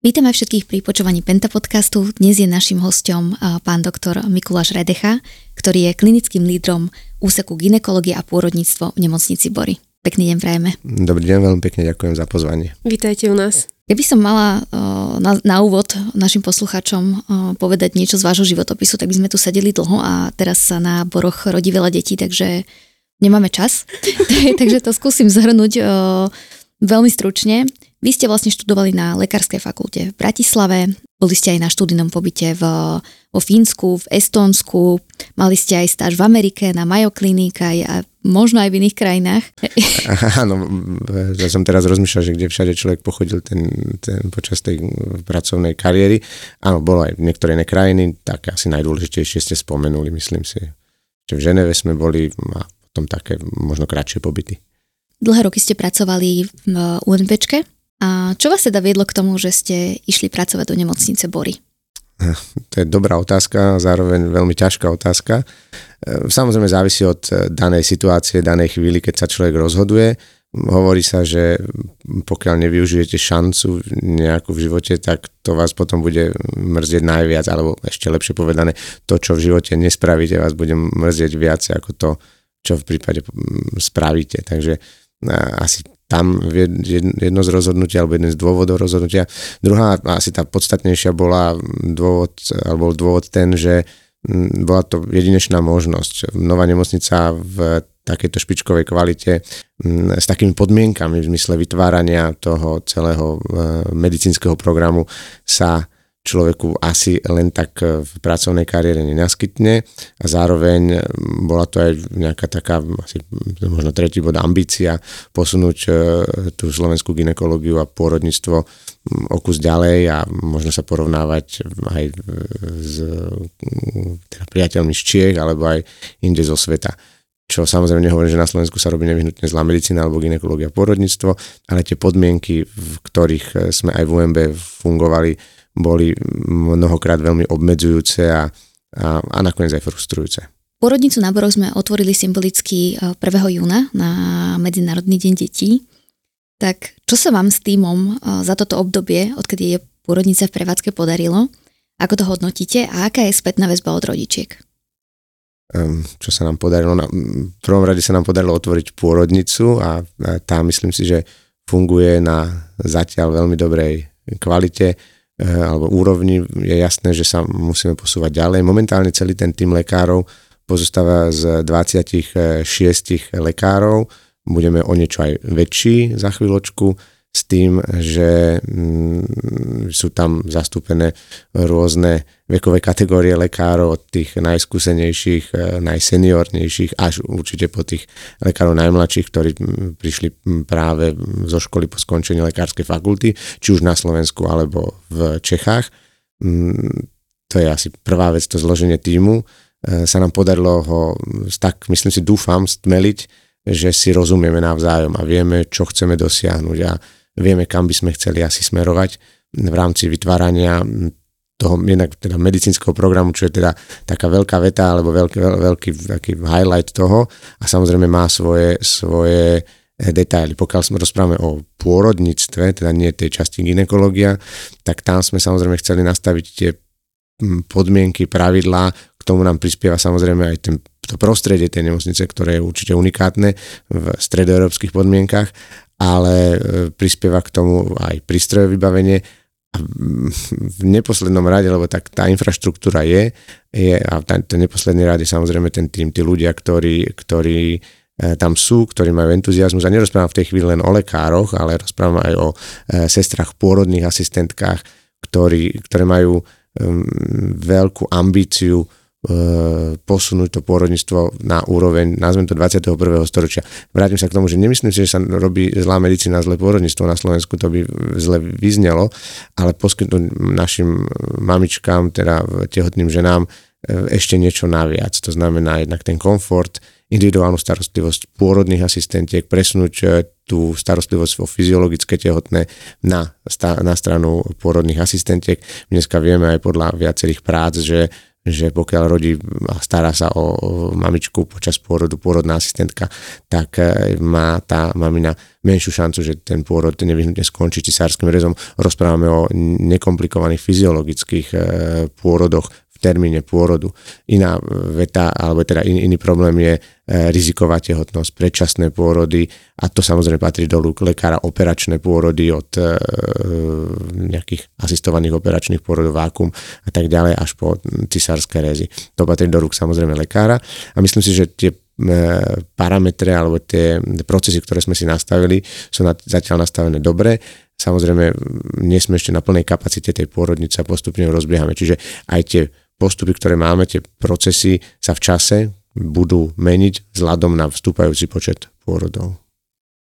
Vítam aj všetkých pri počúvaní Penta podcastu. Dnes je našim hostom pán doktor Mikuláš Redecha, ktorý je klinickým lídrom úseku ginekológie a pôrodníctvo v nemocnici Bory. Pekný deň prajeme. Dobrý deň, veľmi pekne ďakujem za pozvanie. Vítajte u nás. Ja by som mala na, na úvod našim poslucháčom povedať niečo z vášho životopisu, tak by sme tu sedeli dlho a teraz sa na Boroch rodí veľa detí, takže nemáme čas. takže to skúsim zhrnúť veľmi stručne. Vy ste vlastne študovali na Lekárskej fakulte v Bratislave, boli ste aj na študijnom pobyte v, vo Fínsku, v Estónsku, mali ste aj stáž v Amerike na Mayo Clinic aj, a možno aj v iných krajinách. Áno, ja som teraz rozmýšľal, že kde všade človek pochodil ten, ten, počas tej pracovnej kariéry. Áno, bolo aj niektoré iné krajiny, tak asi najdôležitejšie ste spomenuli, myslím si. Že v Ženeve sme boli a potom také možno kratšie pobyty. Dlhé roky ste pracovali v UNPčke, a čo vás teda viedlo k tomu, že ste išli pracovať do nemocnice Bory? To je dobrá otázka, zároveň veľmi ťažká otázka. E, samozrejme závisí od e, danej situácie, danej chvíli, keď sa človek rozhoduje. Hovorí sa, že pokiaľ nevyužijete šancu nejakú v živote, tak to vás potom bude mrzieť najviac, alebo ešte lepšie povedané, to, čo v živote nespravíte, vás bude mrzieť viac ako to, čo v prípade spravíte. Takže asi tam jedno z rozhodnutia alebo jeden z dôvodov rozhodnutia. Druhá, asi tá podstatnejšia bola dôvod, alebo dôvod ten, že bola to jedinečná možnosť. Nová nemocnica v takejto špičkovej kvalite s takými podmienkami v zmysle vytvárania toho celého e, medicínskeho programu sa človeku asi len tak e, v pracovnej kariére nenaskytne a zároveň bola to aj nejaká taká, asi možno tretí bod, ambícia posunúť e, tú slovenskú ginekológiu a pôrodníctvo o kus ďalej a možno sa porovnávať aj s teda priateľmi z Čiech alebo aj inde zo sveta. Čo samozrejme nehovorím, že na Slovensku sa robí nevyhnutne zlá medicína alebo ginekológia a pôrodníctvo, ale tie podmienky, v ktorých e, sme aj v UMB fungovali, boli mnohokrát veľmi obmedzujúce a, a, a nakoniec aj frustrujúce. Porodnicu na Boroch sme otvorili symbolicky 1. E, júna na Medzinárodný deň detí. Tak čo sa vám s týmom e, za toto obdobie, odkedy je pôrodnica v prevádzke podarilo? Ako to hodnotíte a aká je spätná väzba od rodičiek? Um, čo sa nám podarilo? Na, v prvom rade sa nám podarilo otvoriť pôrodnicu a, a tá myslím si, že funguje na zatiaľ veľmi dobrej kvalite alebo úrovni, je jasné, že sa musíme posúvať ďalej. Momentálne celý ten tým lekárov pozostáva z 26 lekárov, budeme o niečo aj väčší za chvíľočku s tým, že mm, sú tam zastúpené rôzne vekové kategórie lekárov od tých najskúsenejších, e, najseniornejších až určite po tých lekárov najmladších, ktorí prišli práve zo školy po skončení lekárskej fakulty, či už na Slovensku alebo v Čechách. To je asi prvá vec, to zloženie týmu. E, sa nám podarilo ho, tak myslím si, dúfam, stmeliť, že si rozumieme navzájom a vieme, čo chceme dosiahnuť a vieme, kam by sme chceli asi smerovať v rámci vytvárania toho jednak teda medicínskeho programu, čo je teda taká veľká veta alebo veľký, veľký, veľký highlight toho. A samozrejme má svoje, svoje detaily. Pokiaľ sme rozprávame o pôrodníctve, teda nie tej časti ginekológia, tak tam sme samozrejme chceli nastaviť tie podmienky, pravidlá, k tomu nám prispieva samozrejme aj ten, to prostredie tej nemocnice, ktoré je určite unikátne v stredoeurópskych podmienkach ale e, prispieva k tomu aj prístrojové vybavenie. A v neposlednom rade, lebo tak tá infraštruktúra je, je a ten, neposledný rade samozrejme ten tým, tí ľudia, ktorí, ktorí e, tam sú, ktorí majú entuziasmus. A nerozprávam v tej chvíli len o lekároch, ale rozprávam aj o e, sestrach, pôrodných asistentkách, ktorí, ktoré majú veľkú ambíciu posunúť to pôrodníctvo na úroveň, nazvem to 21. storočia. Vrátim sa k tomu, že nemyslím si, že sa robí zlá medicína, zlé pôrodníctvo na Slovensku, to by zle vyznelo, ale poskytnúť našim mamičkám, teda tehotným ženám, e, ešte niečo naviac. To znamená jednak ten komfort, individuálnu starostlivosť pôrodných asistentiek, presunúť e, tú starostlivosť o fyziologické tehotné na, na stranu pôrodných asistentiek. Dneska vieme aj podľa viacerých prác, že že pokiaľ rodí a stará sa o mamičku počas pôrodu, pôrodná asistentka, tak e, má tá mamina menšiu šancu, že ten pôrod nevyhnutne skončí cisárským rezom. Rozprávame o nekomplikovaných fyziologických e, pôrodoch termíne pôrodu. Iná veta, alebo teda in, iný problém je e, riziková tehotnosť, predčasné pôrody a to samozrejme patrí do rúk lekára operačné pôrody od e, nejakých asistovaných operačných pôrodov vákum a tak ďalej až po cisárske rezy. To patrí do rúk samozrejme lekára a myslím si, že tie e, parametre alebo tie procesy, ktoré sme si nastavili, sú na, zatiaľ nastavené dobre. Samozrejme, nie sme ešte na plnej kapacite tej pôrodnice a postupne ju rozbiehame. Čiže aj tie postupy, ktoré máme, tie procesy sa v čase budú meniť vzhľadom na vstúpajúci počet pôrodov.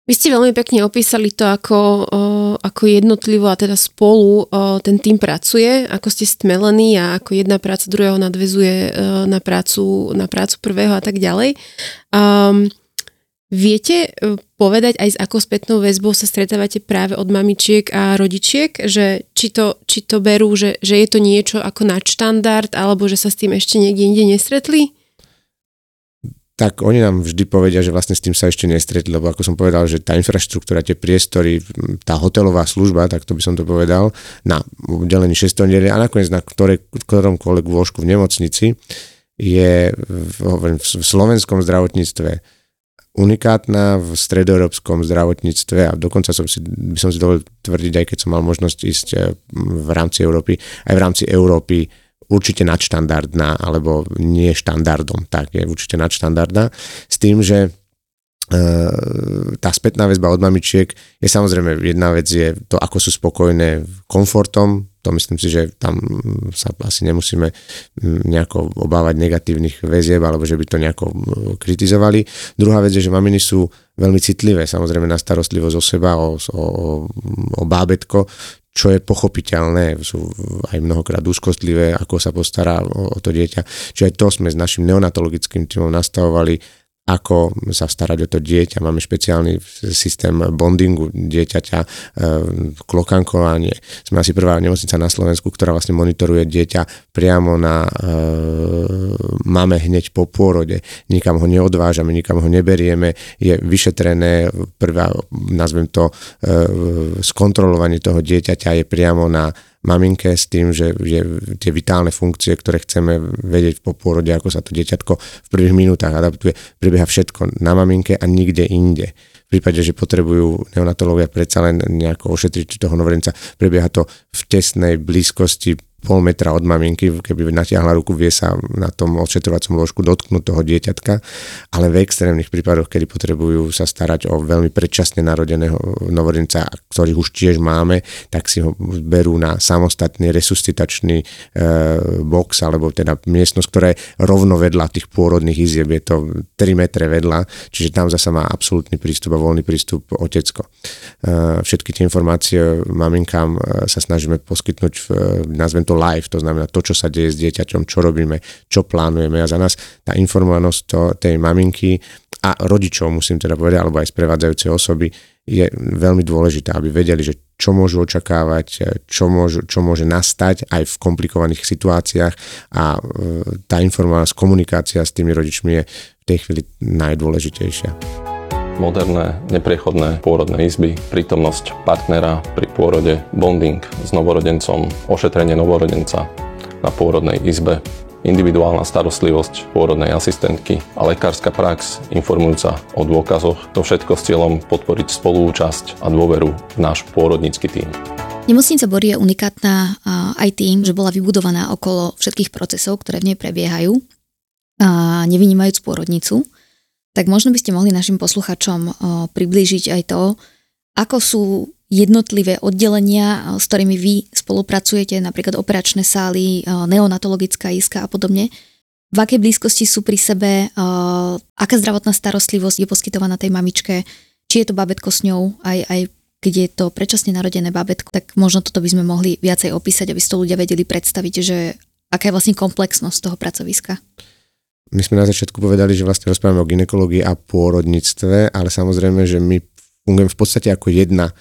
Vy ste veľmi pekne opísali to, ako, ako jednotlivo a teda spolu ten tým pracuje, ako ste stmelení a ako jedna práca druhého nadvezuje na prácu, na prácu prvého a tak ďalej. Um, Viete e, povedať aj s akou spätnou väzbou sa stretávate práve od mamičiek a rodičiek, že či to, či to berú, že, že je to niečo ako nadštandard, alebo že sa s tým ešte niekde inde nestretli? tak oni nám vždy povedia, že vlastne s tým sa ešte nestretli, lebo ako som povedal, že tá infraštruktúra, tie priestory, tá hotelová služba, tak to by som to povedal, na udelení 6 a nakoniec na ktoré, ktoromkoľvek vôžku v nemocnici je v, v slovenskom zdravotníctve unikátna v stredoeurópskom zdravotníctve a dokonca som si, by som si dovolil tvrdiť, aj keď som mal možnosť ísť eh, v rámci Európy, aj v rámci Európy určite nadštandardná, alebo nie štandardom, tak je určite nadštandardná, s tým, že eh, tá spätná väzba od mamičiek je samozrejme jedna vec je to, ako sú spokojné komfortom to myslím si, že tam sa asi nemusíme mm, nejako obávať negatívnych väzieb alebo že by to nejako mm, kritizovali. Druhá vec je, že maminy sú veľmi citlivé samozrejme na starostlivosť o seba, o, o, o bábetko, čo je pochopiteľné, sú aj mnohokrát úzkostlivé, ako sa postará o, o to dieťa. Čiže aj to sme s našim neonatologickým týmom nastavovali ako sa starať o to dieťa. Máme špeciálny systém bondingu dieťaťa, e, klokankovanie. Sme asi prvá nemocnica na Slovensku, ktorá vlastne monitoruje dieťa priamo na e, máme hneď po pôrode. Nikam ho neodvážame, nikam ho neberieme. Je vyšetrené, prvá, nazvem to, e, skontrolovanie toho dieťaťa je priamo na maminke s tým, že je tie vitálne funkcie, ktoré chceme vedieť po pôrode, ako sa to dieťatko v prvých minútach adaptuje, prebieha všetko na maminke a nikde inde. V prípade, že potrebujú neonatológia predsa len nejako ošetriť toho novorenca, prebieha to v tesnej blízkosti pol metra od maminky, keby natiahla ruku, vie sa na tom odšetrovacom ložku dotknúť toho dieťatka, ale v extrémnych prípadoch, kedy potrebujú sa starať o veľmi predčasne narodeného novodenca, ktorých už tiež máme, tak si ho berú na samostatný resuscitačný e, box, alebo teda miestnosť, ktorá je rovno vedľa tých pôrodných izieb, je to 3 metre vedľa, čiže tam zasa má absolútny prístup a voľný prístup otecko. E, všetky tie informácie maminkám e, sa snažíme poskytnúť v, nazvem to to live, to znamená to, čo sa deje s dieťaťom, čo robíme, čo plánujeme a za nás tá informovanosť to, tej maminky a rodičov, musím teda povedať, alebo aj sprevádzajúcej osoby, je veľmi dôležité, aby vedeli, že čo môžu očakávať, čo, môžu, čo môže nastať aj v komplikovaných situáciách a e, tá informovanosť, komunikácia s tými rodičmi je v tej chvíli najdôležitejšia moderné, nepriechodné pôrodné izby, prítomnosť partnera pri pôrode, bonding s novorodencom, ošetrenie novorodenca na pôrodnej izbe, individuálna starostlivosť pôrodnej asistentky a lekárska prax informujúca o dôkazoch, to všetko s cieľom podporiť spolúčasť a dôveru v náš pôrodnícky tým. Nemocnica Bory je unikátna aj tým, že bola vybudovaná okolo všetkých procesov, ktoré v nej prebiehajú, a nevynímajúc pôrodnicu tak možno by ste mohli našim posluchačom priblížiť aj to, ako sú jednotlivé oddelenia, s ktorými vy spolupracujete, napríklad operačné sály, neonatologická iska a podobne. V akej blízkosti sú pri sebe, aká zdravotná starostlivosť je poskytovaná tej mamičke, či je to babetko s ňou, aj, aj keď je to predčasne narodené babetko, tak možno toto by sme mohli viacej opísať, aby si to ľudia vedeli predstaviť, že aká je vlastne komplexnosť toho pracoviska my sme na začiatku povedali, že vlastne rozprávame o ginekológii a pôrodníctve, ale samozrejme, že my fungujeme v podstate ako jedna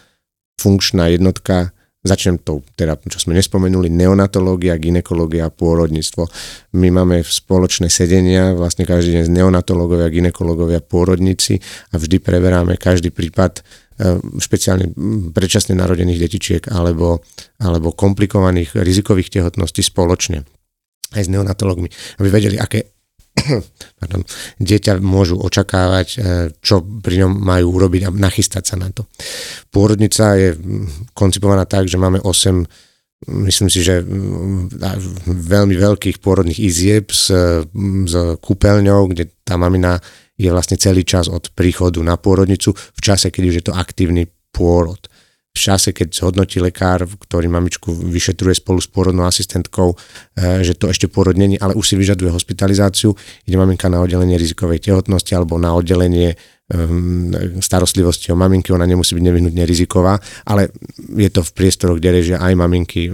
funkčná jednotka Začnem to, teda, čo sme nespomenuli, neonatológia, ginekológia, pôrodníctvo. My máme spoločné sedenia, vlastne každý deň z neonatológovia, ginekológovia, pôrodníci a vždy preberáme každý prípad e, špeciálne predčasne narodených detičiek alebo, alebo komplikovaných rizikových tehotností spoločne aj s neonatológmi, aby vedeli, aké pardon, dieťa môžu očakávať, e, čo pri ňom majú urobiť a nachystať sa na to. Pôrodnica je koncipovaná tak, že máme 8 myslím si, že veľmi veľkých pôrodných izieb s, s kúpeľňou, kde tá mamina je vlastne celý čas od príchodu na pôrodnicu v čase, keď už je to aktívny pôrod v čase, keď zhodnotí lekár, ktorý mamičku vyšetruje spolu s pôrodnou asistentkou, eh, že to ešte pôrod není, ale už si vyžaduje hospitalizáciu, ide maminka na oddelenie rizikovej tehotnosti alebo na oddelenie starostlivosti o maminky, ona nemusí byť nevyhnutne riziková, ale je to v priestoroch, kde režia aj maminky e,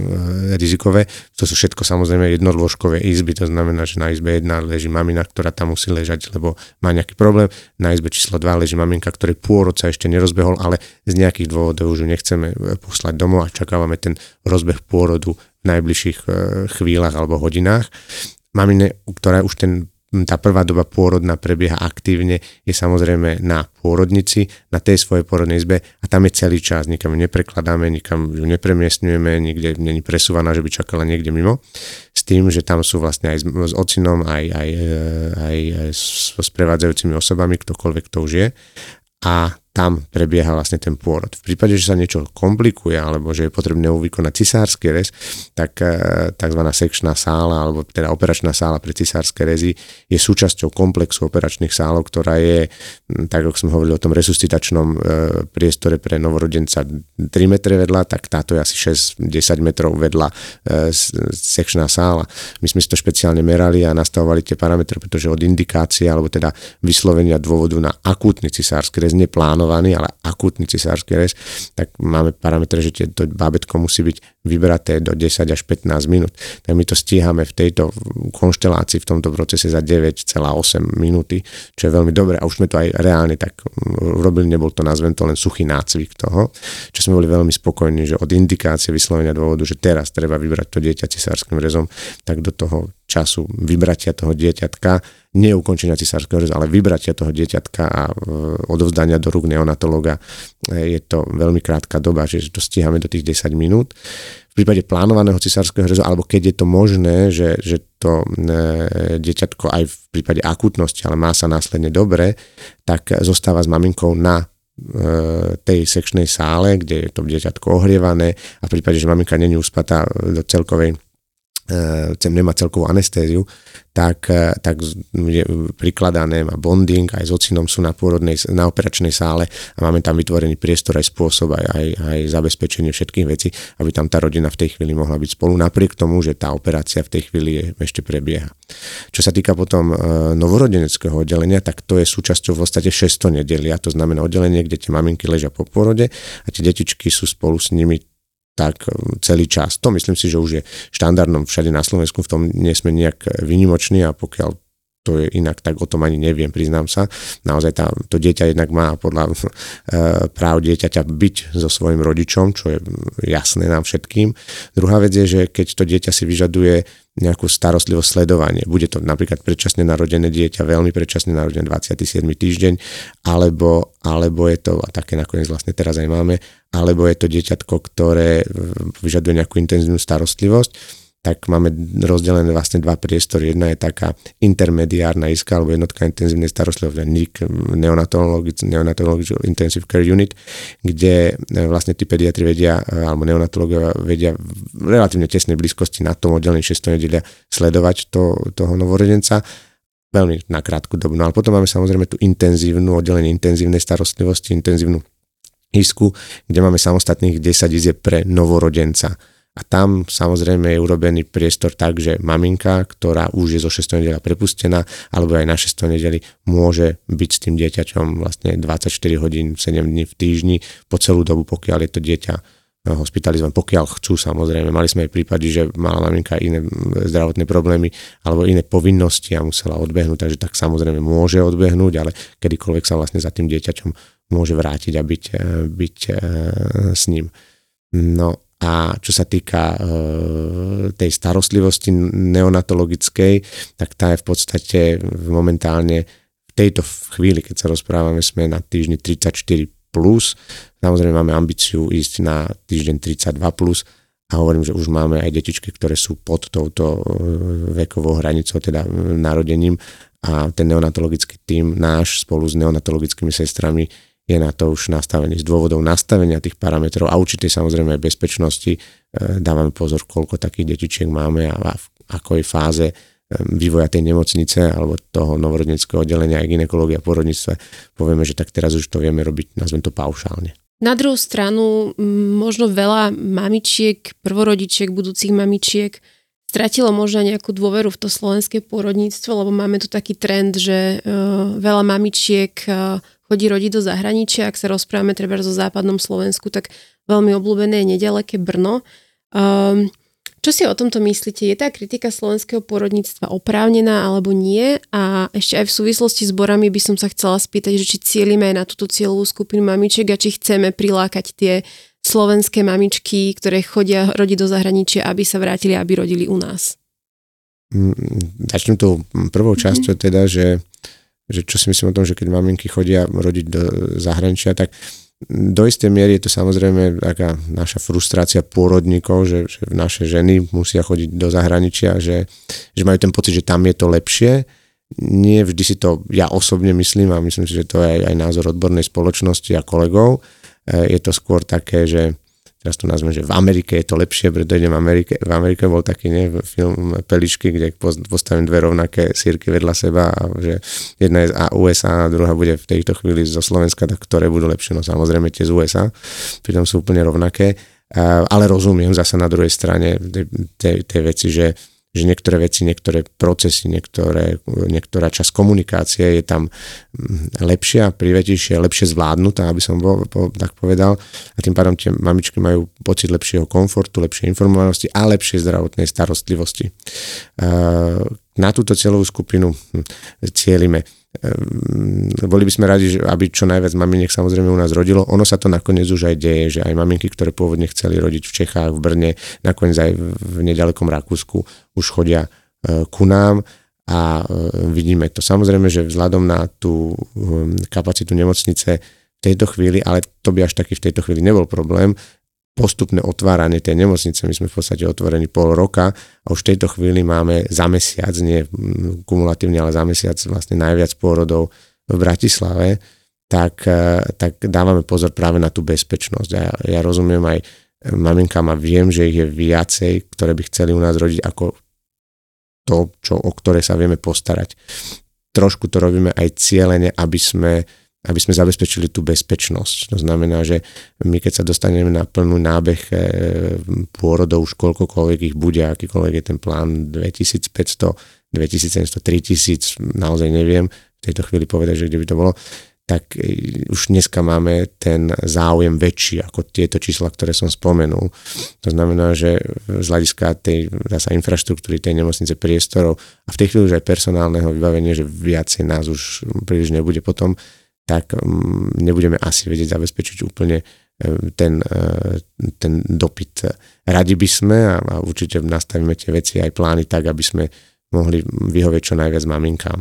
rizikové. To sú všetko samozrejme jednodôžkové izby, to znamená, že na izbe 1 leží mamina, ktorá tam musí ležať, lebo má nejaký problém. Na izbe číslo 2 leží maminka, ktorý pôrod sa ešte nerozbehol, ale z nejakých dôvodov už ju nechceme e, poslať domov a čakávame ten rozbeh pôrodu v najbližších e, chvíľach alebo hodinách. Mamine, ktorá už ten tá prvá doba pôrodná prebieha aktívne, je samozrejme na pôrodnici, na tej svojej pôrodnej izbe a tam je celý čas, nikam ju neprekladáme, nikam ju nepremiestňujeme, nikde není presúvaná, že by čakala niekde mimo. S tým, že tam sú vlastne aj s, s ocinom, aj, aj, aj, aj so sprevádzajúcimi osobami, ktokoľvek to už je. A tam prebieha vlastne ten pôrod. V prípade, že sa niečo komplikuje alebo že je potrebné vykonať cisársky rez, tak e, tzv. sekčná sála alebo teda operačná sála pre cisárske rezy je súčasťou komplexu operačných sálov, ktorá je, tak ako sme hovorili o tom resuscitačnom e, priestore pre novorodenca 3 metre vedľa, tak táto je asi 6-10 metrov vedľa e, sekčná sála. My sme si to špeciálne merali a nastavovali tie parametre, pretože od indikácie alebo teda vyslovenia dôvodu na akútny cisársky rez neplánovali plánovaný, ale akútny cisársky rez, tak máme parametre, že to bábetko musí byť vybraté do 10 až 15 minút. Tak my to stíhame v tejto konštelácii, v tomto procese za 9,8 minúty, čo je veľmi dobré. A už sme to aj reálne tak urobili, nebol to nazvem to len suchý nácvik toho, čo sme boli veľmi spokojní, že od indikácie vyslovenia dôvodu, že teraz treba vybrať to dieťa cisárskym rezom, tak do toho času vybratia toho dieťatka, nie ukončenia cisárskeho rezu, ale vybratia toho dieťatka a e, odovzdania do rúk neonatológa e, je to veľmi krátka doba, že to stíhame do tých 10 minút. V prípade plánovaného cisárskeho rezu, alebo keď je to možné, že, že to e, dieťatko aj v prípade akútnosti, ale má sa následne dobre, tak zostáva s maminkou na tej sekčnej sále, kde je to dieťatko ohrievané a v prípade, že maminka není uspatá do celkovej chcem nemá celkovú anestéziu, tak, eh, tak je prikladané, má bonding, aj s ocinom sú na pôrodnej, na operačnej sále a máme tam vytvorený priestor aj spôsob, aj, aj, aj zabezpečenie všetkých vecí, aby tam tá rodina v tej chvíli mohla byť spolu, napriek tomu, že tá operácia v tej chvíli je, ešte prebieha. Čo sa týka potom eh, novorodeneckého oddelenia, tak to je súčasťou v podstate 600 nedelia, to znamená oddelenie, kde tie maminky ležia po pôrode a tie detičky sú spolu s nimi tak um, celý čas. To myslím si, že už je štandardnom všade na Slovensku, v tom nie sme nejak vynimoční a pokiaľ to je inak, tak o tom ani neviem, priznám sa. Naozaj tá, to dieťa jednak má podľa e, práv dieťaťa byť so svojim rodičom, čo je jasné nám všetkým. Druhá vec je, že keď to dieťa si vyžaduje nejakú starostlivosť sledovanie. Bude to napríklad predčasne narodené dieťa, veľmi predčasne narodené 27. týždeň, alebo, alebo je to, a také nakoniec vlastne teraz aj máme, alebo je to dieťatko, ktoré vyžaduje nejakú intenzívnu starostlivosť tak máme rozdelené vlastne dva priestory. Jedna je taká intermediárna iska alebo jednotka intenzívnej starostlivosti, NIC, Neonatological Intensive Care Unit, kde e, vlastne tí pediatri vedia, e, alebo neonatológovia vedia v relatívne tesnej blízkosti na tom oddelení 6. nedelia sledovať to, toho novorodenca veľmi na krátku dobu. No ale potom máme samozrejme tú intenzívnu, oddelenie intenzívnej starostlivosti, intenzívnu isku, kde máme samostatných 10 izieb pre novorodenca a tam samozrejme je urobený priestor tak, že maminka, ktorá už je zo 6. nedela prepustená, alebo aj na 6. nedeli, môže byť s tým dieťaťom vlastne 24 hodín, 7 dní v týždni po celú dobu, pokiaľ je to dieťa eh, hospitalizované, pokiaľ chcú samozrejme. Mali sme aj prípady, že mala maminka iné zdravotné problémy alebo iné povinnosti a musela odbehnúť, takže tak samozrejme môže odbehnúť, ale kedykoľvek sa vlastne za tým dieťaťom môže vrátiť a byť, eh, byť eh, s ním. No A čo sa týka e, tej starostlivosti neonatologickej, tak tá je v podstate momentálne v tejto chvíli, keď sa rozprávame, sme na týždni 34+. Plus. Samozrejme máme ambíciu ísť na týždeň 32+. Plus a hovorím, že už máme aj detičky, ktoré sú pod touto e, vekovou hranicou, teda narodením a ten neonatologický tím náš spolu s neonatologickými sestrami je na to už nastavený z dôvodov nastavenia tých parametrov a určite samozrejme aj bezpečnosti e, dávame pozor, koľko takých detičiek máme a v akoj fáze e, vývoja tej nemocnice alebo toho novorodenského oddelenia aj ginekológia a porodníctve povieme, že tak teraz už to vieme robiť, nazvem to paušálne. Na druhú stranu, možno veľa mamičiek, prvorodičiek, budúcich mamičiek stratilo možno nejakú dôveru v to slovenské pôrodníctvo, lebo máme tu taký trend, že uh, veľa mamičiek chodí rodiť do zahraničia. Ak sa rozprávame treba zo západnom Slovensku, tak veľmi obľúbené je nedaleké Brno. Um, čo si o tomto myslíte? Je tá kritika slovenského porodníctva oprávnená alebo nie? A ešte aj v súvislosti s borami by som sa chcela spýtať, že či cieľime aj na túto cieľovú skupinu mamičiek a či chceme prilákať tie slovenské mamičky, ktoré chodia rodiť do zahraničia, aby sa vrátili, aby rodili u nás. Mm, začnem tou prvou mhm. časťou teda, že že čo si myslím o tom, že keď maminky chodia rodiť do zahraničia, tak do istej miery je to samozrejme taká naša frustrácia pôrodníkov, že, že naše ženy musia chodiť do zahraničia, že, že majú ten pocit, že tam je to lepšie. Nie vždy si to ja osobne myslím a myslím si, že to je aj, aj názor odbornej spoločnosti a kolegov. E, je to skôr také, že teraz to nazvem, že v Amerike je to lepšie, preto idem v Amerike. V Amerike bol taký nie, film Peličky, kde postavím dve rovnaké sírky vedľa seba a že jedna je z USA a druhá bude v tejto chvíli zo Slovenska, tak ktoré budú lepšie? No samozrejme tie z USA, pritom sú úplne rovnaké. Ale rozumiem zase na druhej strane tej, tej veci, že že niektoré veci, niektoré procesy, niektoré, niektorá časť komunikácie je tam mm, lepšia, privetejšia, lepšie zvládnutá, aby som bol, po, tak povedal. A tým pádom tie mamičky majú pocit lepšieho komfortu, lepšej informovanosti a lepšej zdravotnej starostlivosti. Na túto celovú skupinu hm, cieľime Ehm, boli by sme radi, aby čo najviac maminiek samozrejme u nás rodilo. Ono sa to nakoniec už aj deje, že aj maminky, ktoré pôvodne chceli rodiť v Čechách, v Brne, nakoniec aj v nedalekom Rakúsku už chodia e, ku nám a e, vidíme to. Samozrejme, že vzhľadom na tú hm, kapacitu nemocnice v tejto chvíli, ale to by až taký v tejto chvíli nebol problém, postupné otváranie tej nemocnice. My sme v podstate otvorení pol roka a už v tejto chvíli máme za mesiac, nie kumulatívne, ale za mesiac vlastne najviac pôrodov v Bratislave, tak, e, tak dávame pozor práve na tú bezpečnosť. A ja, ja rozumiem aj maminkám a viem, že ich je viacej, ktoré by chceli u nás rodiť ako to, čo, o ktoré sa vieme postarať. Trošku to robíme aj cieľene, aby sme aby sme zabezpečili tú bezpečnosť. To znamená, že my keď sa dostaneme na plnú nábeh e, pôrodov, už koľkokoľvek ich bude, akýkoľvek je ten plán 2500, 2700, 3000, naozaj neviem v tejto chvíli povedať, že kde by to bolo, tak e, už dneska máme ten záujem väčší ako tieto čísla, ktoré som spomenul. To znamená, že z hľadiska tej zasa infraštruktúry tej nemocnice priestorov a v tej chvíli už aj personálneho vybavenia, že viacej nás už príliš nebude potom tak mm, nebudeme asi vedieť zabezpečiť úplne e, ten, e, ten dopyt. Radi by sme a, určite nastavíme tie veci aj plány tak, aby sme mohli vyhovieť čo najviac maminkám.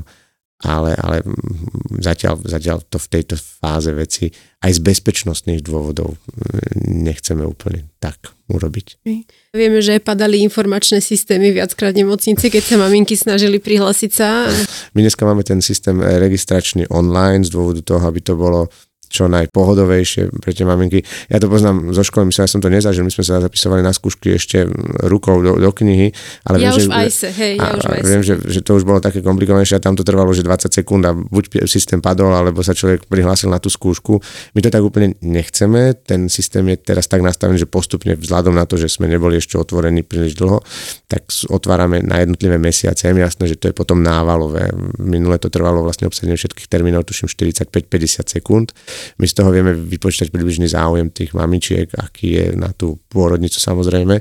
Ale, ale mm, zatiaľ, zatiaľ to v tejto fáze veci aj z bezpečnostných dôvodov mm, nechceme úplne tak urobiť. Vieme, že padali informačné systémy viackrát nemocnici, keď sa maminky snažili prihlásiť sa. My dneska máme ten systém registračný online z dôvodu toho, aby to bolo čo najpohodovejšie pre tie maminky. Ja to poznám zo školy, myslím, ja som to nezažil, my sme sa zapisovali na skúšky ešte rukou do, do knihy. Ale ja viem, už že, v ICE, hej, ja už v ICE. Viem, že, že to už bolo také komplikovanejšie a tam to trvalo, že 20 sekúnd a buď systém padol, alebo sa človek prihlásil na tú skúšku. My to tak úplne nechceme, ten systém je teraz tak nastavený, že postupne vzhľadom na to, že sme neboli ešte otvorení príliš dlho, tak otvárame na jednotlivé mesiace. Je jasné, že to je potom návalové. Minule to trvalo vlastne obsadenie všetkých termínov, tuším 45-50 sekúnd my z toho vieme vypočítať približný záujem tých mamičiek, aký je na tú pôrodnicu samozrejme.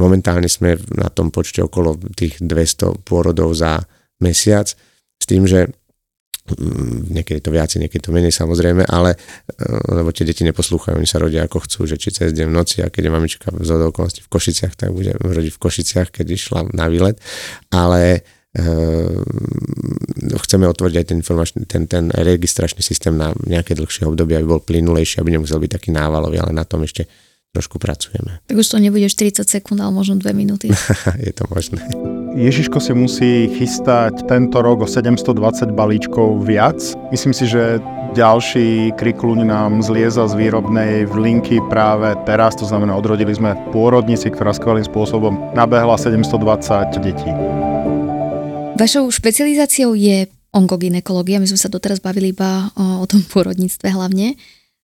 Momentálne sme na tom počte okolo tých 200 pôrodov za mesiac s tým, že Mm, niekedy to viacej, niekedy to menej samozrejme, ale lebo tie deti neposlúchajú, oni sa rodia ako chcú, že či cez deň v noci a keď je mamička z okolností v Košiciach, tak bude rodiť v Košiciach, keď išla na výlet, ale chceme otvoriť aj ten, informačný, ten, ten registračný systém na nejaké dlhšie obdobie, aby bol plynulejší, aby nemusel byť taký návalový, ale na tom ešte trošku pracujeme. Tak už to nebude 40 sekúnd, ale možno 2 minúty. je to možné. Ježiško si musí chystať tento rok o 720 balíčkov viac. Myslím si, že ďalší krikluň nám zlieza z výrobnej v linky práve teraz, to znamená odrodili sme pôrodnici, ktorá skvelým spôsobom nabehla 720 detí. Vašou špecializáciou je onkoginekológia, my sme sa doteraz bavili iba o, o tom pôrodníctve hlavne.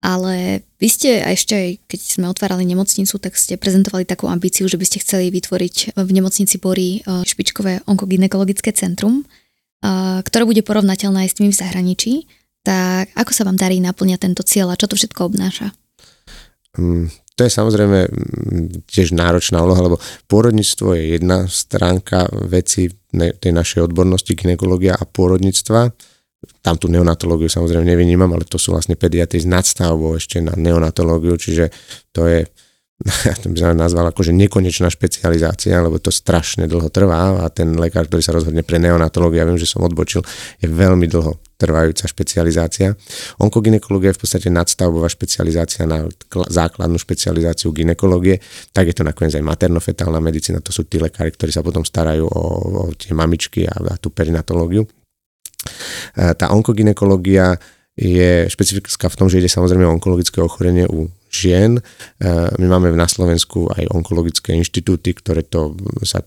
Ale vy ste, a ešte aj keď sme otvárali nemocnicu, tak ste prezentovali takú ambíciu, že by ste chceli vytvoriť v nemocnici Bory špičkové onkoginekologické centrum, ktoré bude porovnateľné aj s tými v zahraničí. Tak ako sa vám darí naplňať tento cieľ a čo to všetko obnáša? To je samozrejme tiež náročná úloha, lebo pôrodníctvo je jedna stránka veci tej našej odbornosti ginekológia a pôrodníctva. Tam tú neonatológiu samozrejme nevynímam, ale to sú vlastne pediatri s nadstavbou ešte na neonatológiu, čiže to je, ja to by som nazval akože nekonečná špecializácia, lebo to strašne dlho trvá a ten lekár, ktorý sa rozhodne pre neonatológiu, ja viem, že som odbočil, je veľmi dlho trvajúca špecializácia. Onkoginekológia je v podstate nadstavbová špecializácia na základnú špecializáciu ginekológie, tak je to nakoniec aj maternofetálna medicína, to sú tí lekári, ktorí sa potom starajú o, o tie mamičky a, a tú perinatológiu. Tá onkoginekológia je špecifická v tom, že ide samozrejme o onkologické ochorenie u žien. E, my máme na Slovensku aj onkologické inštitúty, ktoré to, sa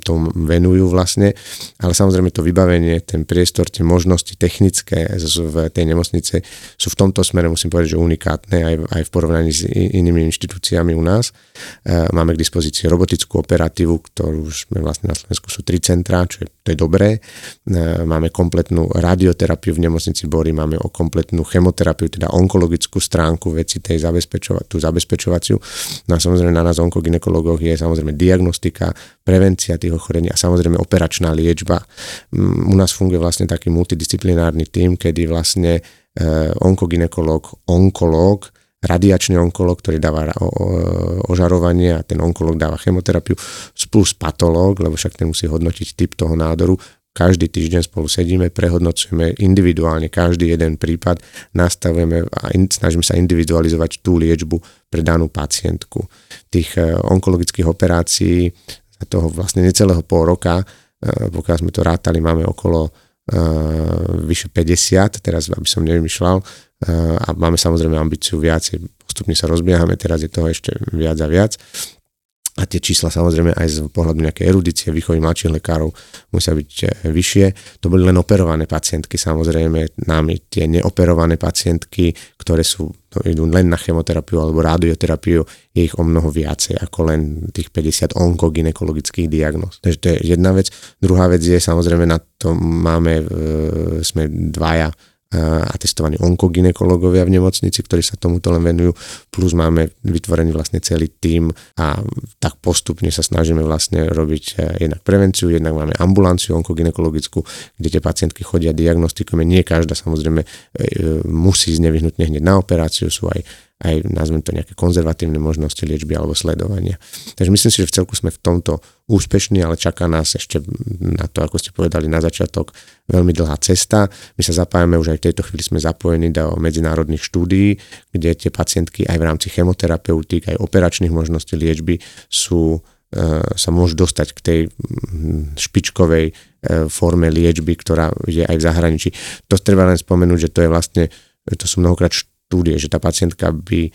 tomu venujú vlastne, ale samozrejme to vybavenie, ten priestor, tie možnosti technické v tej nemocnice sú v tomto smere, musím povedať, že unikátne aj, aj v porovnaní s inými inštitúciami u nás. E, máme k dispozícii robotickú operatívu, ktorú už sme vlastne na Slovensku sú tri centrá, čo je, to je dobré. E, máme kompletnú radioterapiu v nemocnici Bory, máme o kompletnú chemoterapiu, teda onkologickú stránku veci tej zabezpečenia zabezpečova- tú zabezpečovaciu. No a samozrejme na nás onkoginekologoch je samozrejme diagnostika, prevencia tých ochorení a samozrejme operačná liečba. Mm, u nás funguje vlastne taký multidisciplinárny tím, kedy vlastne e, onkoginekolog, onkológ, radiačný onkolog, ktorý dáva ožarovanie a ten onkolog dáva chemoterapiu, plus patológ, lebo však ten musí hodnotiť typ toho nádoru, každý týždeň spolu sedíme, prehodnocujeme individuálne každý jeden prípad, nastavujeme a in, snažíme sa individualizovať tú liečbu pre danú pacientku. Tých e, onkologických operácií za toho vlastne necelého pol roka, e, pokiaľ sme to rátali, máme okolo e, vyše 50, teraz aby som nevymýšľal, a máme samozrejme ambíciu viacej, postupne sa rozbiehame, teraz je toho ešte viac a viac a tie čísla samozrejme aj z pohľadu nejakej erudície výchovy mladších lekárov musia byť eh, vyššie. To boli len operované pacientky, samozrejme nami tie neoperované pacientky, ktoré sú idú len na chemoterapiu alebo radioterapiu, je ich o mnoho viacej ako len tých 50 onkoginekologických diagnóz. Takže to je jedna vec. Druhá vec je samozrejme na to máme, e, sme dvaja atestovaní onkoginekológovia v nemocnici, ktorí sa tomuto len venujú, plus máme vytvorený vlastne celý tím a tak postupne sa snažíme vlastne robiť e, jednak prevenciu, jednak máme ambulanciu onkoginekologickú, kde tie pacientky chodia, diagnostikujeme. Nie každá samozrejme e, musí ísť nevyhnutne hneď na operáciu, sú aj aj nazvem to nejaké konzervatívne možnosti liečby alebo sledovania. Takže myslím si, že v celku sme v tomto úspešní, ale čaká nás ešte na to, ako ste povedali na začiatok, veľmi dlhá cesta. My sa zapájame, už aj v tejto chvíli sme zapojení do medzinárodných štúdií, kde tie pacientky aj v rámci chemoterapeutík, aj operačných možností liečby sú e, sa môžu dostať k tej špičkovej e, forme liečby, ktorá je aj v zahraničí. To treba len spomenúť, že to je vlastne, to sú mnohokrát štúdie, že tá pacientka by e,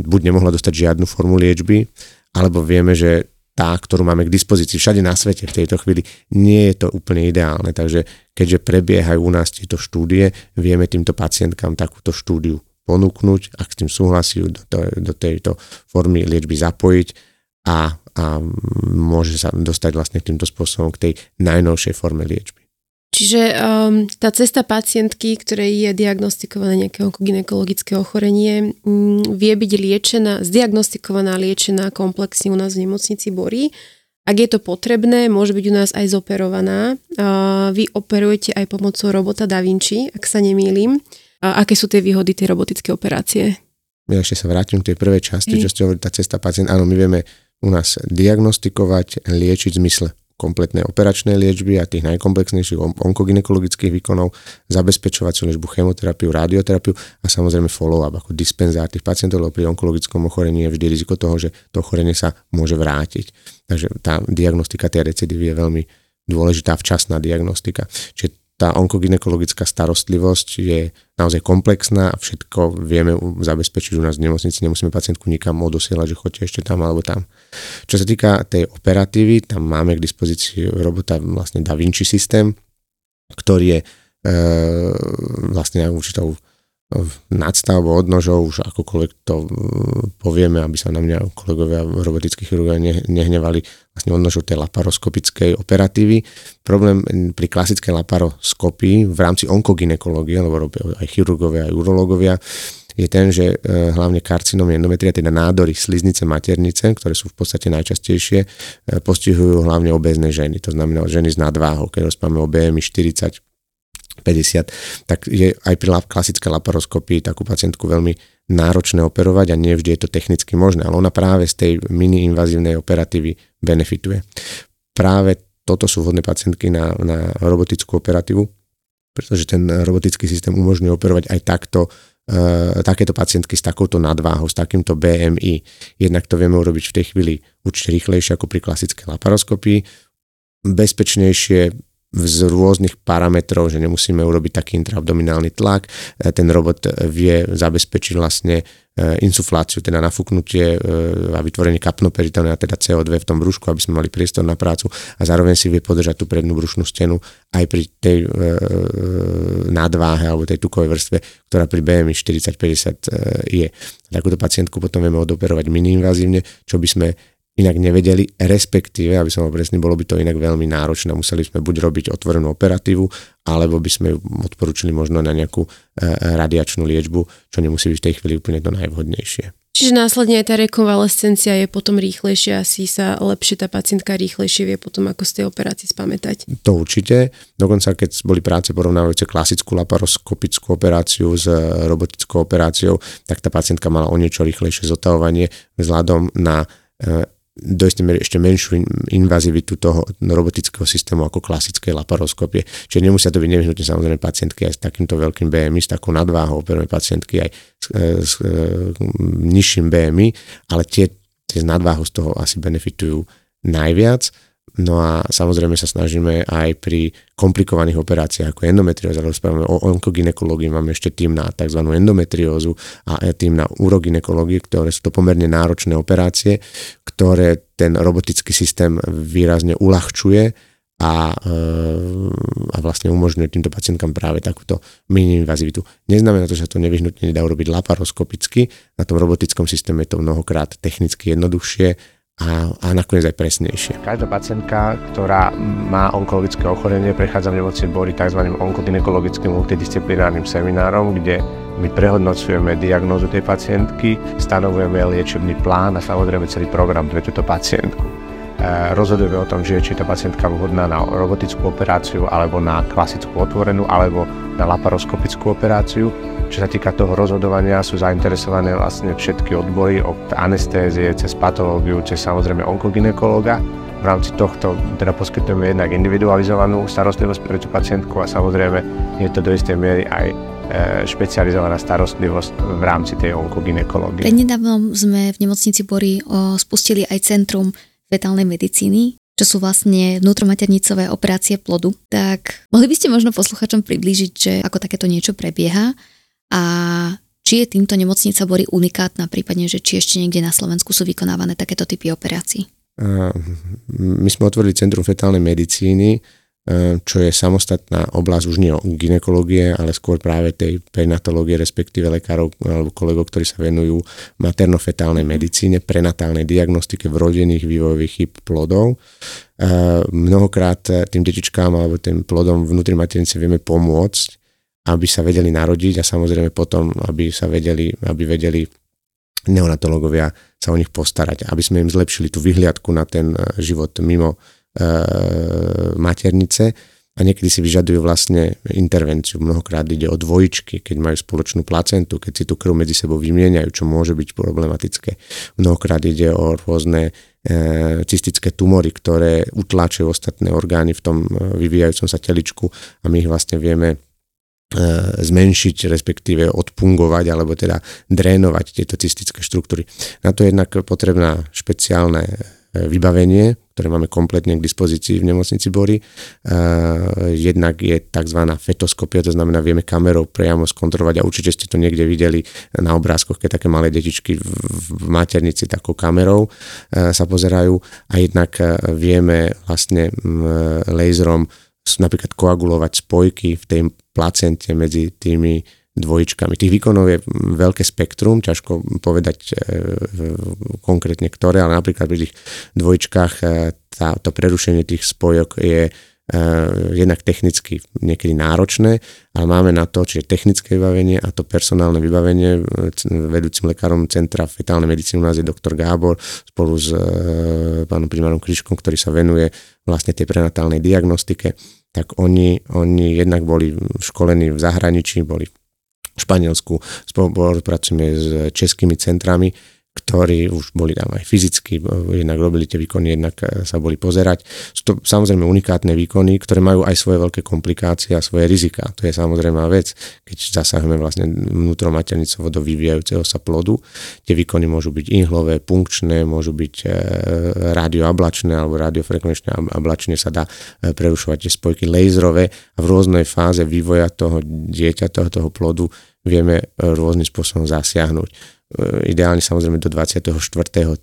buď nemohla dostať žiadnu formu liečby, alebo vieme, že tá, ktorú máme k dispozícii všade na svete v tejto chvíli, nie je to úplne ideálne. Takže keďže prebiehajú u nás tieto štúdie, vieme týmto pacientkám takúto štúdiu ponúknuť, ak s tým súhlasí, do, do tejto formy liečby zapojiť a, a môže sa dostať vlastne týmto spôsobom k tej najnovšej forme liečby. Čiže um, tá cesta pacientky, ktorej je diagnostikované nejaké ginekologické ochorenie, um, vie byť liečená, zdiagnostikovaná, liečená komplexne u nás v nemocnici Borí Ak je to potrebné, môže byť u nás aj zoperovaná. Vy operujete aj pomocou robota Da Vinci, ak sa nemýlim. Aké sú tie výhody tej robotické operácie? Ja ešte sa vrátim k tej prvej časti, čo ste hovorili, tá cesta pacient. Áno, my vieme u nás diagnostikovať, liečiť v zmysle kompletnej operačnej liečby a tých najkomplexnejších onkoginekologických výkonov, zabezpečovaciu liečbu, chemoterapiu, radioterapiu a samozrejme follow-up ako dispenzár tých pacientov, lebo pri onkologickom ochorení je vždy riziko toho, že to ochorenie sa môže vrátiť. Takže tá diagnostika tej recidívy je veľmi dôležitá včasná diagnostika. Čiže tá onkoginekologická starostlivosť je naozaj komplexná a všetko vieme zabezpečiť u nás v nemocnici, nemusíme pacientku nikam odosielať, že chodte ešte tam alebo tam. Čo sa týka tej operatívy, tam máme k dispozícii robota vlastne Da Vinci systém, ktorý je e, vlastne určitou nadstavbou, odnožou, už akokoľvek to povieme, aby sa na mňa kolegovia robotických chirurgov nehnevali, vlastne odnožou tej laparoskopickej operatívy. Problém pri klasickej laparoskopii v rámci onkoginekológie, lebo robia aj chirurgovia, aj urológovia, je ten, že e, hlavne karcinom endometria, teda nádory sliznice maternice, ktoré sú v podstate najčastejšie, e, postihujú hlavne obezné ženy, to znamená ženy s nadváhou, keď rozpáme o BMI 40 50, tak je aj pri klasickej laparoskopii takú pacientku veľmi náročné operovať a nie vždy je to technicky možné, ale ona práve z tej mini-invazívnej operatívy benefituje. Práve toto sú vhodné pacientky na, na robotickú operatívu, pretože ten robotický systém umožňuje operovať aj takto e, takéto pacientky s takouto nadváhou, s takýmto BMI. Jednak to vieme urobiť v tej chvíli určite rýchlejšie ako pri klasickej laparoskopii, bezpečnejšie, z rôznych parametrov, že nemusíme urobiť taký intraabdominálny tlak. E, ten robot vie zabezpečiť vlastne e, insufláciu, teda nafúknutie e, a vytvorenie kapnoperitónia, teda CO2 v tom brúšku, aby sme mali priestor na prácu a zároveň si vie podržať tú prednú brušnú stenu aj pri tej nadváhe alebo tej tukovej vrstve, ktorá pri BMI 40-50 je. Takúto pacientku potom vieme odoperovať miniinvazívne, čo by sme inak nevedeli, respektíve, aby som presný, bolo by to inak veľmi náročné. Museli sme buď robiť otvorenú operatívu, alebo by sme ju odporúčili možno na nejakú e, radiačnú liečbu, čo nemusí byť v tej chvíli úplne to najvhodnejšie. Čiže následne aj tá rekonvalescencia je potom rýchlejšia, asi sa lepšie tá pacientka rýchlejšie vie potom ako z tej operácie spamätať. To určite. Dokonca keď boli práce porovnávajúce klasickú laparoskopickú operáciu s robotickou operáciou, tak tá pacientka mala o niečo rýchlejšie zotavovanie vzhľadom na e, do istej miery ešte menšiu invazivitu toho robotického systému ako klasické laparoskopie. Čiže nemusia to byť nevyhnutne samozrejme pacientky aj s takýmto veľkým BMI, s takou nadváhou, operujeme pacientky aj s, e, s, s e, nižším BMI, ale tie, tie z nadváhou z toho asi benefitujú najviac No a samozrejme sa snažíme aj pri komplikovaných operáciách ako endometrióza, rozprávame o onkoginekológii, máme ešte tým na tzv. endometriózu a tým na uroginekológii, ktoré sú to pomerne náročné operácie, ktoré ten robotický systém výrazne uľahčuje a, e, a vlastne umožňuje týmto pacientkám práve takúto mini-invazivitu. Neznamená to, že sa to nevyhnutne nedá urobiť laparoskopicky, na tom robotickom systéme je to mnohokrát technicky jednoduchšie, a, a nakoniec aj presnejšie. Každá pacientka, ktorá má onkologické ochorenie, prechádza v nemocnici Bory tzv. onkoginekologickým multidisciplinárnym seminárom, kde my prehodnocujeme diagnózu tej pacientky, stanovujeme liečebný plán a samozrejme celý program pre túto pacientku. E, rozhodujeme o tom, že či je tá pacientka vhodná na robotickú operáciu alebo na klasickú otvorenú alebo na laparoskopickú operáciu čo sa týka toho rozhodovania, sú zainteresované vlastne všetky odbory od anestézie cez patológiu, cez samozrejme onkoginekológa. V rámci tohto teda poskytujeme jednak individualizovanú starostlivosť pre tú pacientku a samozrejme je to do istej miery aj e, špecializovaná starostlivosť v rámci tej onkoginekológie. Prednedávnom sme v nemocnici Bory spustili aj Centrum fetálnej medicíny, čo sú vlastne vnútromaternicové operácie plodu. Tak mohli by ste možno posluchačom priblížiť, že ako takéto niečo prebieha a či je týmto nemocnica Bory unikátna, prípadne, že či ešte niekde na Slovensku sú vykonávané takéto typy operácií? My sme otvorili Centrum fetálnej medicíny, čo je samostatná oblasť už nie ginekológie, ale skôr práve tej prenatológie, respektíve lekárov alebo kolegov, ktorí sa venujú maternofetálnej medicíne, prenatálnej diagnostike vrodených vývojových chyb plodov. Mnohokrát tým detičkám alebo tým plodom vnútri maternice vieme pomôcť aby sa vedeli narodiť a samozrejme potom, aby sa vedeli, aby vedeli neonatológovia sa o nich postarať, aby sme im zlepšili tú vyhliadku na ten život mimo e, maternice a niekedy si vyžadujú vlastne intervenciu. Mnohokrát ide o dvojičky, keď majú spoločnú placentu, keď si tú krv medzi sebou vymieňajú, čo môže byť problematické. Mnohokrát ide o rôzne e, cystické tumory, ktoré utláčajú ostatné orgány v tom e, vyvíjajúcom sa teličku a my ich vlastne vieme e, zmenšiť, respektíve odpungovať alebo teda drénovať tieto cystické štruktúry. Na to je jednak potrebná špeciálne vybavenie, ktoré máme kompletne k dispozícii v nemocnici Bory. Jednak je tzv. fetoskopia, to znamená, vieme kamerou priamo skontrolovať a určite ste to niekde videli na obrázkoch, keď také malé detičky v maternici takou kamerou sa pozerajú a jednak vieme vlastne laserom napríklad koagulovať spojky v tej placente medzi tými dvojičkami. Tých výkonov je veľké spektrum, ťažko povedať e, konkrétne ktoré, ale napríklad pri tých dvojičkách e, tá, to prerušenie tých spojok je e, jednak technicky niekedy náročné, ale máme na to, čiže technické vybavenie a to personálne vybavenie. Vedúcim lekárom Centra fetálnej medicíny u nás je doktor Gábor spolu s pánom primárom Kryškom, ktorý sa venuje vlastne tej prenatálnej diagnostike tak oni, oni jednak boli školení v zahraničí, boli Španielsku, spolupracujeme s českými centrami, ktorí už boli tam aj fyzicky, jednak robili tie výkony, jednak e, sa boli pozerať. Sú to samozrejme unikátne výkony, ktoré majú aj svoje veľké komplikácie a svoje rizika. To je samozrejme vec, keď zasahujeme vlastne vnútromaternicovo do vyvíjajúceho sa plodu. Tie výkony môžu byť inhlové, punkčné, môžu byť e, radioablačné alebo radiofrekvenčné ablačne sa dá prerušovať tie spojky laserové a v rôznej fáze vývoja toho dieťa, toho, toho plodu vieme rôznym spôsobom zasiahnuť E, ideálne samozrejme do 24.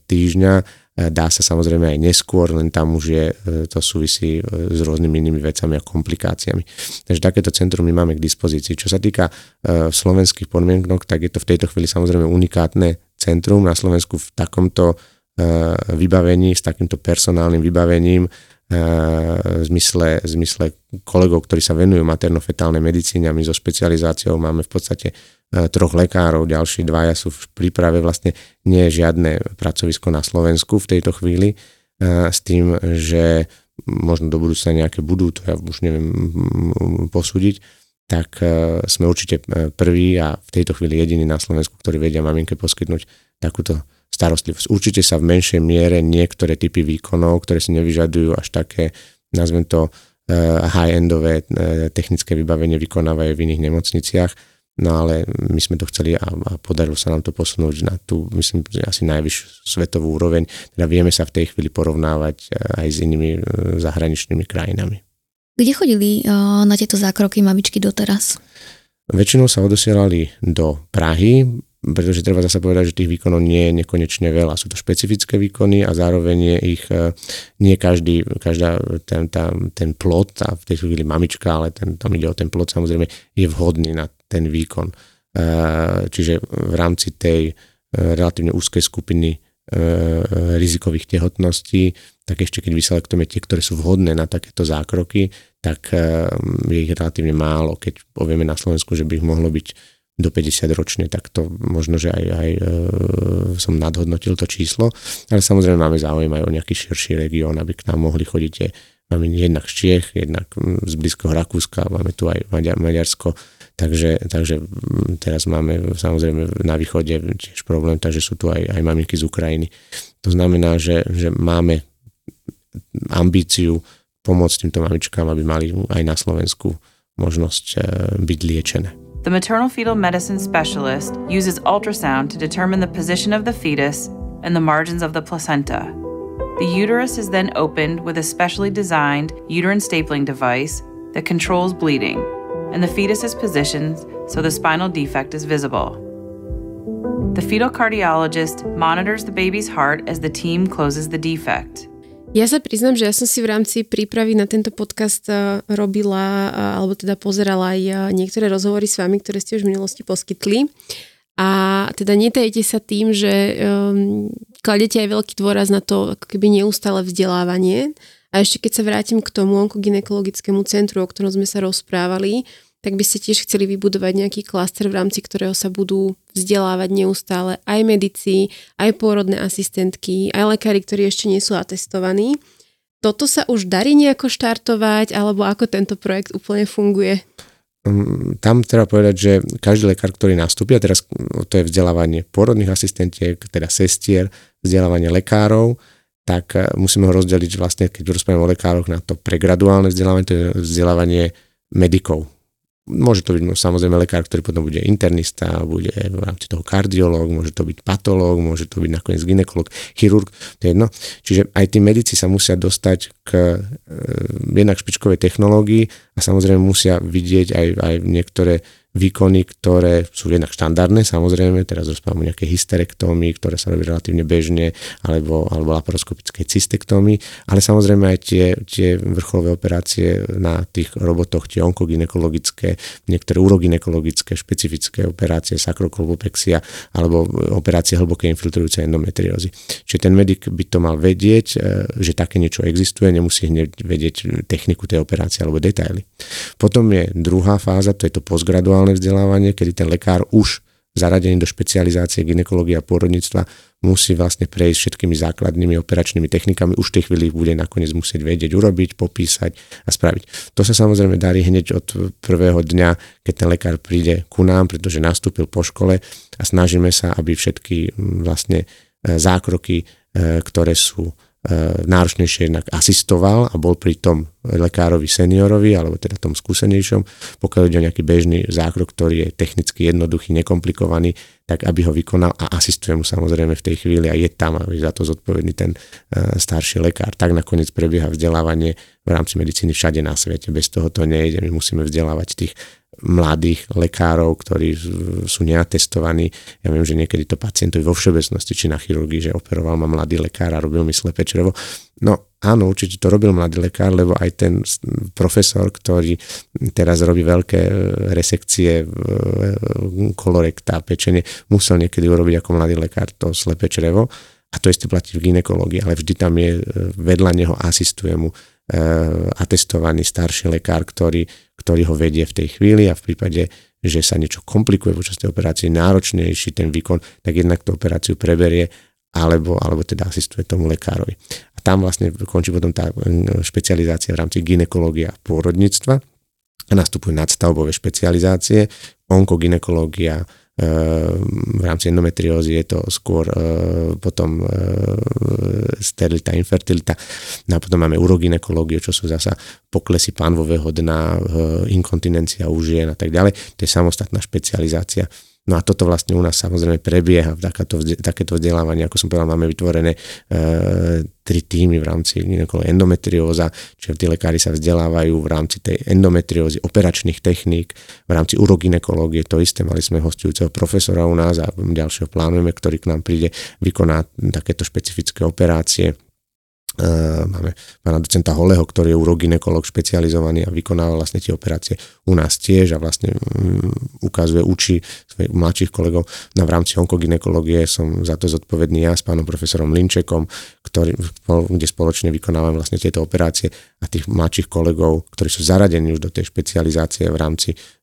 týždňa, e, dá sa samozrejme aj neskôr, len tam už je, e, to súvisí s rôznymi inými vecami a komplikáciami. Takže takéto centrum my máme k dispozícii. Čo sa týka slovenských podmienok, tak je to v tejto chvíli samozrejme unikátne centrum na Slovensku v takomto vybavení, s takýmto personálnym vybavením, v zmysle, v zmysle kolegov, ktorí sa venujú materno-fetálnej medicíne a my so špecializáciou máme v podstate E, troch lekárov, ďalší dvaja sú v príprave, vlastne nie je žiadne pracovisko na Slovensku v tejto chvíli, e, s tým, že možno do budúcna nejaké budú, to ja už neviem posúdiť, tak e, sme určite prví a v tejto chvíli jediní na Slovensku, ktorí vedia maminke poskytnúť takúto starostlivosť. Určite sa v menšej miere niektoré typy výkonov, ktoré si nevyžadujú až také, nazvem to, high-endové technické vybavenie vykonávajú v iných nemocniciach No ale my sme to chceli a, a podarilo sa nám to posunúť na tú, myslím, asi najvyššiu svetovú úroveň. Teda vieme sa v tej chvíli porovnávať e, aj s inými zahraničnými krajinami. Kde chodili na tieto zákroky mamičky doteraz? Väčšinou sa odosielali do Prahy, pretože treba zase povedať, že tých výkonov nie je nekonečne veľa. Sú to špecifické výkony a zároveň je ich nie každý, každá ten, tá, ten plot, a v tej chvíli mamička, ale ten, tam ide o ten plot, samozrejme je vhodný na ten výkon. Čiže v rámci tej relatívne úzkej skupiny rizikových tehotností, tak ešte keď vyselektujeme tie, ktoré sú vhodné na takéto zákroky, tak je ich relatívne málo. Keď povieme na Slovensku, že by ich mohlo byť do 50 ročne, tak to možno, že aj, aj e, som nadhodnotil to číslo, ale samozrejme máme záujem aj o nejaký širší región, aby k nám mohli chodiť je, máme jednak z Čiech, jednak z blízkoho Rakúska, máme tu aj Maďar, Maďarsko, takže, takže teraz máme samozrejme na východe tiež problém, takže sú tu aj, aj maminky z Ukrajiny. To znamená, že, že máme ambíciu pomôcť týmto mamičkám, aby mali aj na Slovensku možnosť e, byť liečené. The maternal fetal medicine specialist uses ultrasound to determine the position of the fetus and the margins of the placenta. The uterus is then opened with a specially designed uterine stapling device that controls bleeding, and the fetus is positioned so the spinal defect is visible. The fetal cardiologist monitors the baby's heart as the team closes the defect. Ja sa priznam, že ja som si v rámci prípravy na tento podcast eh, robila, eh, alebo teda pozerala aj eh, niektoré rozhovory s vami, ktoré ste už v minulosti poskytli. A teda netajete sa tým, že um, kladete aj veľký dôraz na to ako keby neustále vzdelávanie. A ešte keď sa vrátim k tomu onkoginekologickému centru, o ktorom sme sa rozprávali, tak by ste tiež chceli vybudovať nejaký klaster, v rámci ktorého sa budú vzdelávať neustále aj medici, aj pôrodné asistentky, aj lekári, ktorí ešte nie sú atestovaní. Toto sa už darí nejako štartovať, alebo ako tento projekt úplne funguje? Mm, tam treba povedať, že každý lekár, ktorý nastúpi, a teraz to je vzdelávanie pôrodných asistentiek, teda sestier, vzdelávanie lekárov, tak eh, musíme ho rozdeliť vlastne, keď rozprávame o lekároch, na to pregraduálne vzdelávanie, to je vzdelávanie medikov, Môže to byť no, samozrejme lekár, ktorý potom bude internista, bude v rámci toho kardiológ, môže to byť patológ, môže to byť nakoniec ginekolog, chirurg, to je jedno. Čiže aj tí medici sa musia dostať k e, jednak špičkovej technológii a samozrejme musia vidieť aj, aj niektoré výkony, ktoré sú jednak štandardné, samozrejme, teraz rozprávam o nejakej hysterektómii, ktoré sa robí relatívne bežne, alebo, alebo laparoskopickej cystektómii, ale samozrejme aj tie, tie vrcholové operácie na tých robotoch, tie onkoginekologické, niektoré uroginekologické, špecifické operácie, sakrokolbopexia, alebo operácie hlbokej infiltrujúcej endometriózy. Čiže ten medic by to mal vedieť, e, že také niečo existuje, nemusí hneď vedieť techniku tej operácie alebo detaily. Potom je druhá fáza, to je to postgraduálne vzdelávanie, kedy ten lekár už zaradený do špecializácie ginekológia a pôrodníctva musí vlastne prejsť všetkými základnými operačnými technikami, už v tej chvíli bude nakoniec musieť vedieť, urobiť, popísať a spraviť. To sa samozrejme darí hneď od prvého dňa, keď ten lekár príde ku nám, pretože nastúpil po škole a snažíme sa, aby všetky vlastne e, zákroky, e, ktoré sú náročnejšie jednak asistoval a bol pri tom lekárovi seniorovi, alebo teda tom skúsenejšom, pokiaľ ide o nejaký bežný zákrok, ktorý je technicky jednoduchý, nekomplikovaný, tak aby ho vykonal a asistuje mu samozrejme v tej chvíli a je tam a je za to zodpovedný ten e, starší lekár. Tak nakoniec prebieha vzdelávanie v rámci medicíny všade na svete. Bez toho to nejde. My musíme vzdelávať tých mladých lekárov, ktorí sú neatestovaní. Ja viem, že niekedy to pacientovi vo všeobecnosti, či na chirurgii, že operoval ma mladý lekár a robil mi slepé črevo. No áno, určite to robil mladý lekár, lebo aj ten profesor, ktorý teraz robí veľké e, resekcie kolorekta, pečenie, musel niekedy urobiť ako mladý lekár to slepé črevo. A to isté platí v ginekológii, ale vždy tam je e, vedľa neho asistuje mu atestovaný starší lekár, ktorý, ktorý ho vedie v tej chvíli a v prípade, že sa niečo komplikuje počas tej operácie, náročnejší ten výkon, tak jednak tú operáciu preberie alebo, alebo teda asistuje tomu lekárovi. A tam vlastne končí potom tá mm, špecializácia v rámci ginekológia a pôrodníctva a nastupujú nadstavbové špecializácie, onkoginekológia, v rámci endometriózy je to skôr e, potom e, sterilita, infertilita. No a potom máme uroginekológiu, čo sú zasa poklesy pánvového dna, e, inkontinencia u žien a tak ďalej. To je samostatná špecializácia. No a toto vlastne u nás samozrejme prebieha v takéto, vzdelávanie, ako som povedal, máme vytvorené e, tri týmy v rámci endometrióza, čiže tí lekári sa vzdelávajú v rámci tej endometriózy, operačných techník, v rámci uroginekológie, to isté, mali sme hostujúceho profesora u nás a ďalšieho plánujeme, ktorý k nám príde, vykoná takéto špecifické operácie máme pána docenta Holeho, ktorý je uroginekolog špecializovaný a vykonáva vlastne tie operácie u nás tiež a vlastne um, ukazuje, učí svojich mladších kolegov. No v rámci onkoginekológie som za to zodpovedný ja s pánom profesorom Linčekom, ktorý, kde spoločne vykonávame vlastne tieto operácie a tých mladších kolegov, ktorí sú zaradení už do tej špecializácie v rámci Ehm,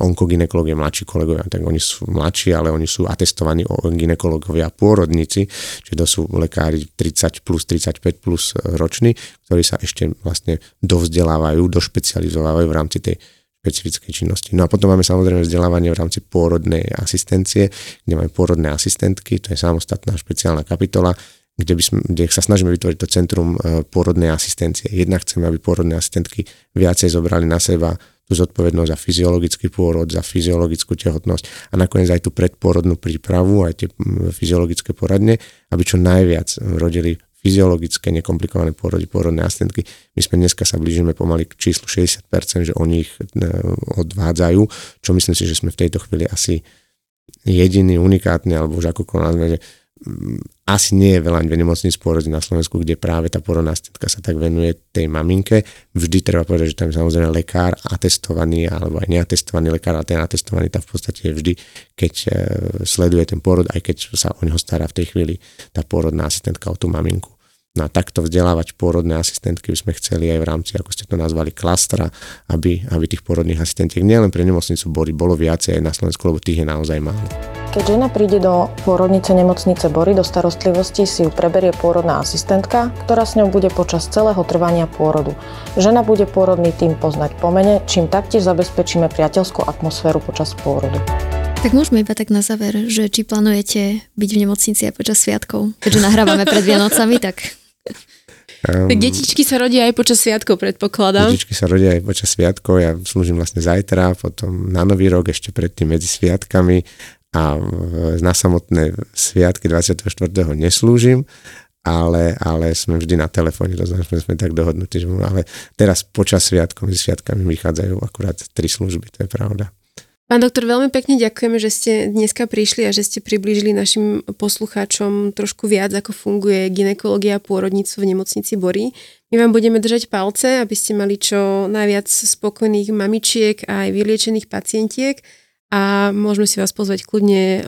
onkoginekológie mladší kolegovia, tak oni sú mladší, ale oni sú atestovaní ginekológovia pôrodníci, čiže to sú lekári 30 plus, 35 plus roční, ktorí sa ešte vlastne dovzdelávajú, došpecializovávajú v rámci tej špecifickej činnosti. No a potom máme samozrejme vzdelávanie v rámci pôrodnej asistencie, kde máme pôrodné asistentky, to je samostatná špeciálna kapitola, kde, by sme, kde sa snažíme vytvoriť to centrum e, pôrodnej asistencie. Jednak chceme, aby pôrodné asistentky viacej zobrali na seba tú zodpovednosť za fyziologický pôrod, za fyziologickú tehotnosť a nakoniec aj tú predpôrodnú prípravu, aj tie fyziologické poradne, aby čo najviac rodili fyziologické, nekomplikované pôrody, pôrodné asistentky. My sme dneska sa blížime pomaly k číslu 60%, že oni ich e, odvádzajú, čo myslím si, že sme v tejto chvíli asi jediný, unikátny, alebo už akokoľvek nazveme, že asi nie je veľa nemocníc pôrodí na Slovensku, kde práve tá porodná asistentka sa tak venuje tej maminke. Vždy treba povedať, že tam samozrejme lekár atestovaný alebo aj neatestovaný lekár a ten atestovaný tam v podstate je vždy, keď e, sleduje ten porod, aj keď sa o neho stará v tej chvíli tá porodná asistentka o tú maminku. No a takto vzdelávať pôrodné asistentky by sme chceli aj v rámci, ako ste to nazvali, klastra, aby, aby tých pôrodných asistentiek nielen pre nemocnicu Bory bolo viacej aj na Slovensku, lebo tých je naozaj málo. Keď žena príde do pôrodnice nemocnice Bory do starostlivosti, si ju preberie pôrodná asistentka, ktorá s ňou bude počas celého trvania pôrodu. Žena bude pôrodný tým poznať pomene, čím taktiež zabezpečíme priateľskú atmosféru počas pôrodu. Tak môžeme iba tak na záver, že či plánujete byť v nemocnici aj počas sviatkov, keďže nahrávame pred Vianocami, tak Um, tak detičky sa rodia aj počas sviatkov, predpokladám. Detičky sa rodia aj počas sviatkov, ja slúžim vlastne zajtra, potom na Nový rok, ešte predtým medzi sviatkami a na samotné sviatky 24. neslúžim, ale, ale sme vždy na telefóne, to znamená, že sme tak dohodnutí, že ale teraz počas sviatkov, medzi sviatkami vychádzajú akurát tri služby, to je pravda. Pán doktor, veľmi pekne ďakujeme, že ste dneska prišli a že ste priblížili našim poslucháčom trošku viac, ako funguje ginekológia a pôrodníctvo v nemocnici Bory. My vám budeme držať palce, aby ste mali čo najviac spokojných mamičiek a aj vyliečených pacientiek a môžeme si vás pozvať kľudne e,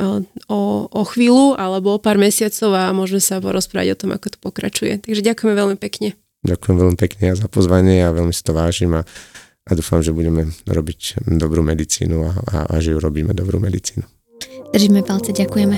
o, o chvíľu alebo o pár mesiacov a môžeme sa porozprávať o tom, ako to pokračuje. Takže ďakujeme veľmi pekne. Ďakujem veľmi pekne za pozvanie a veľmi si to vážim a a dúfam, že budeme robiť dobrú medicínu a, a, a že ju robíme dobrú medicínu. Držíme palce, ďakujeme.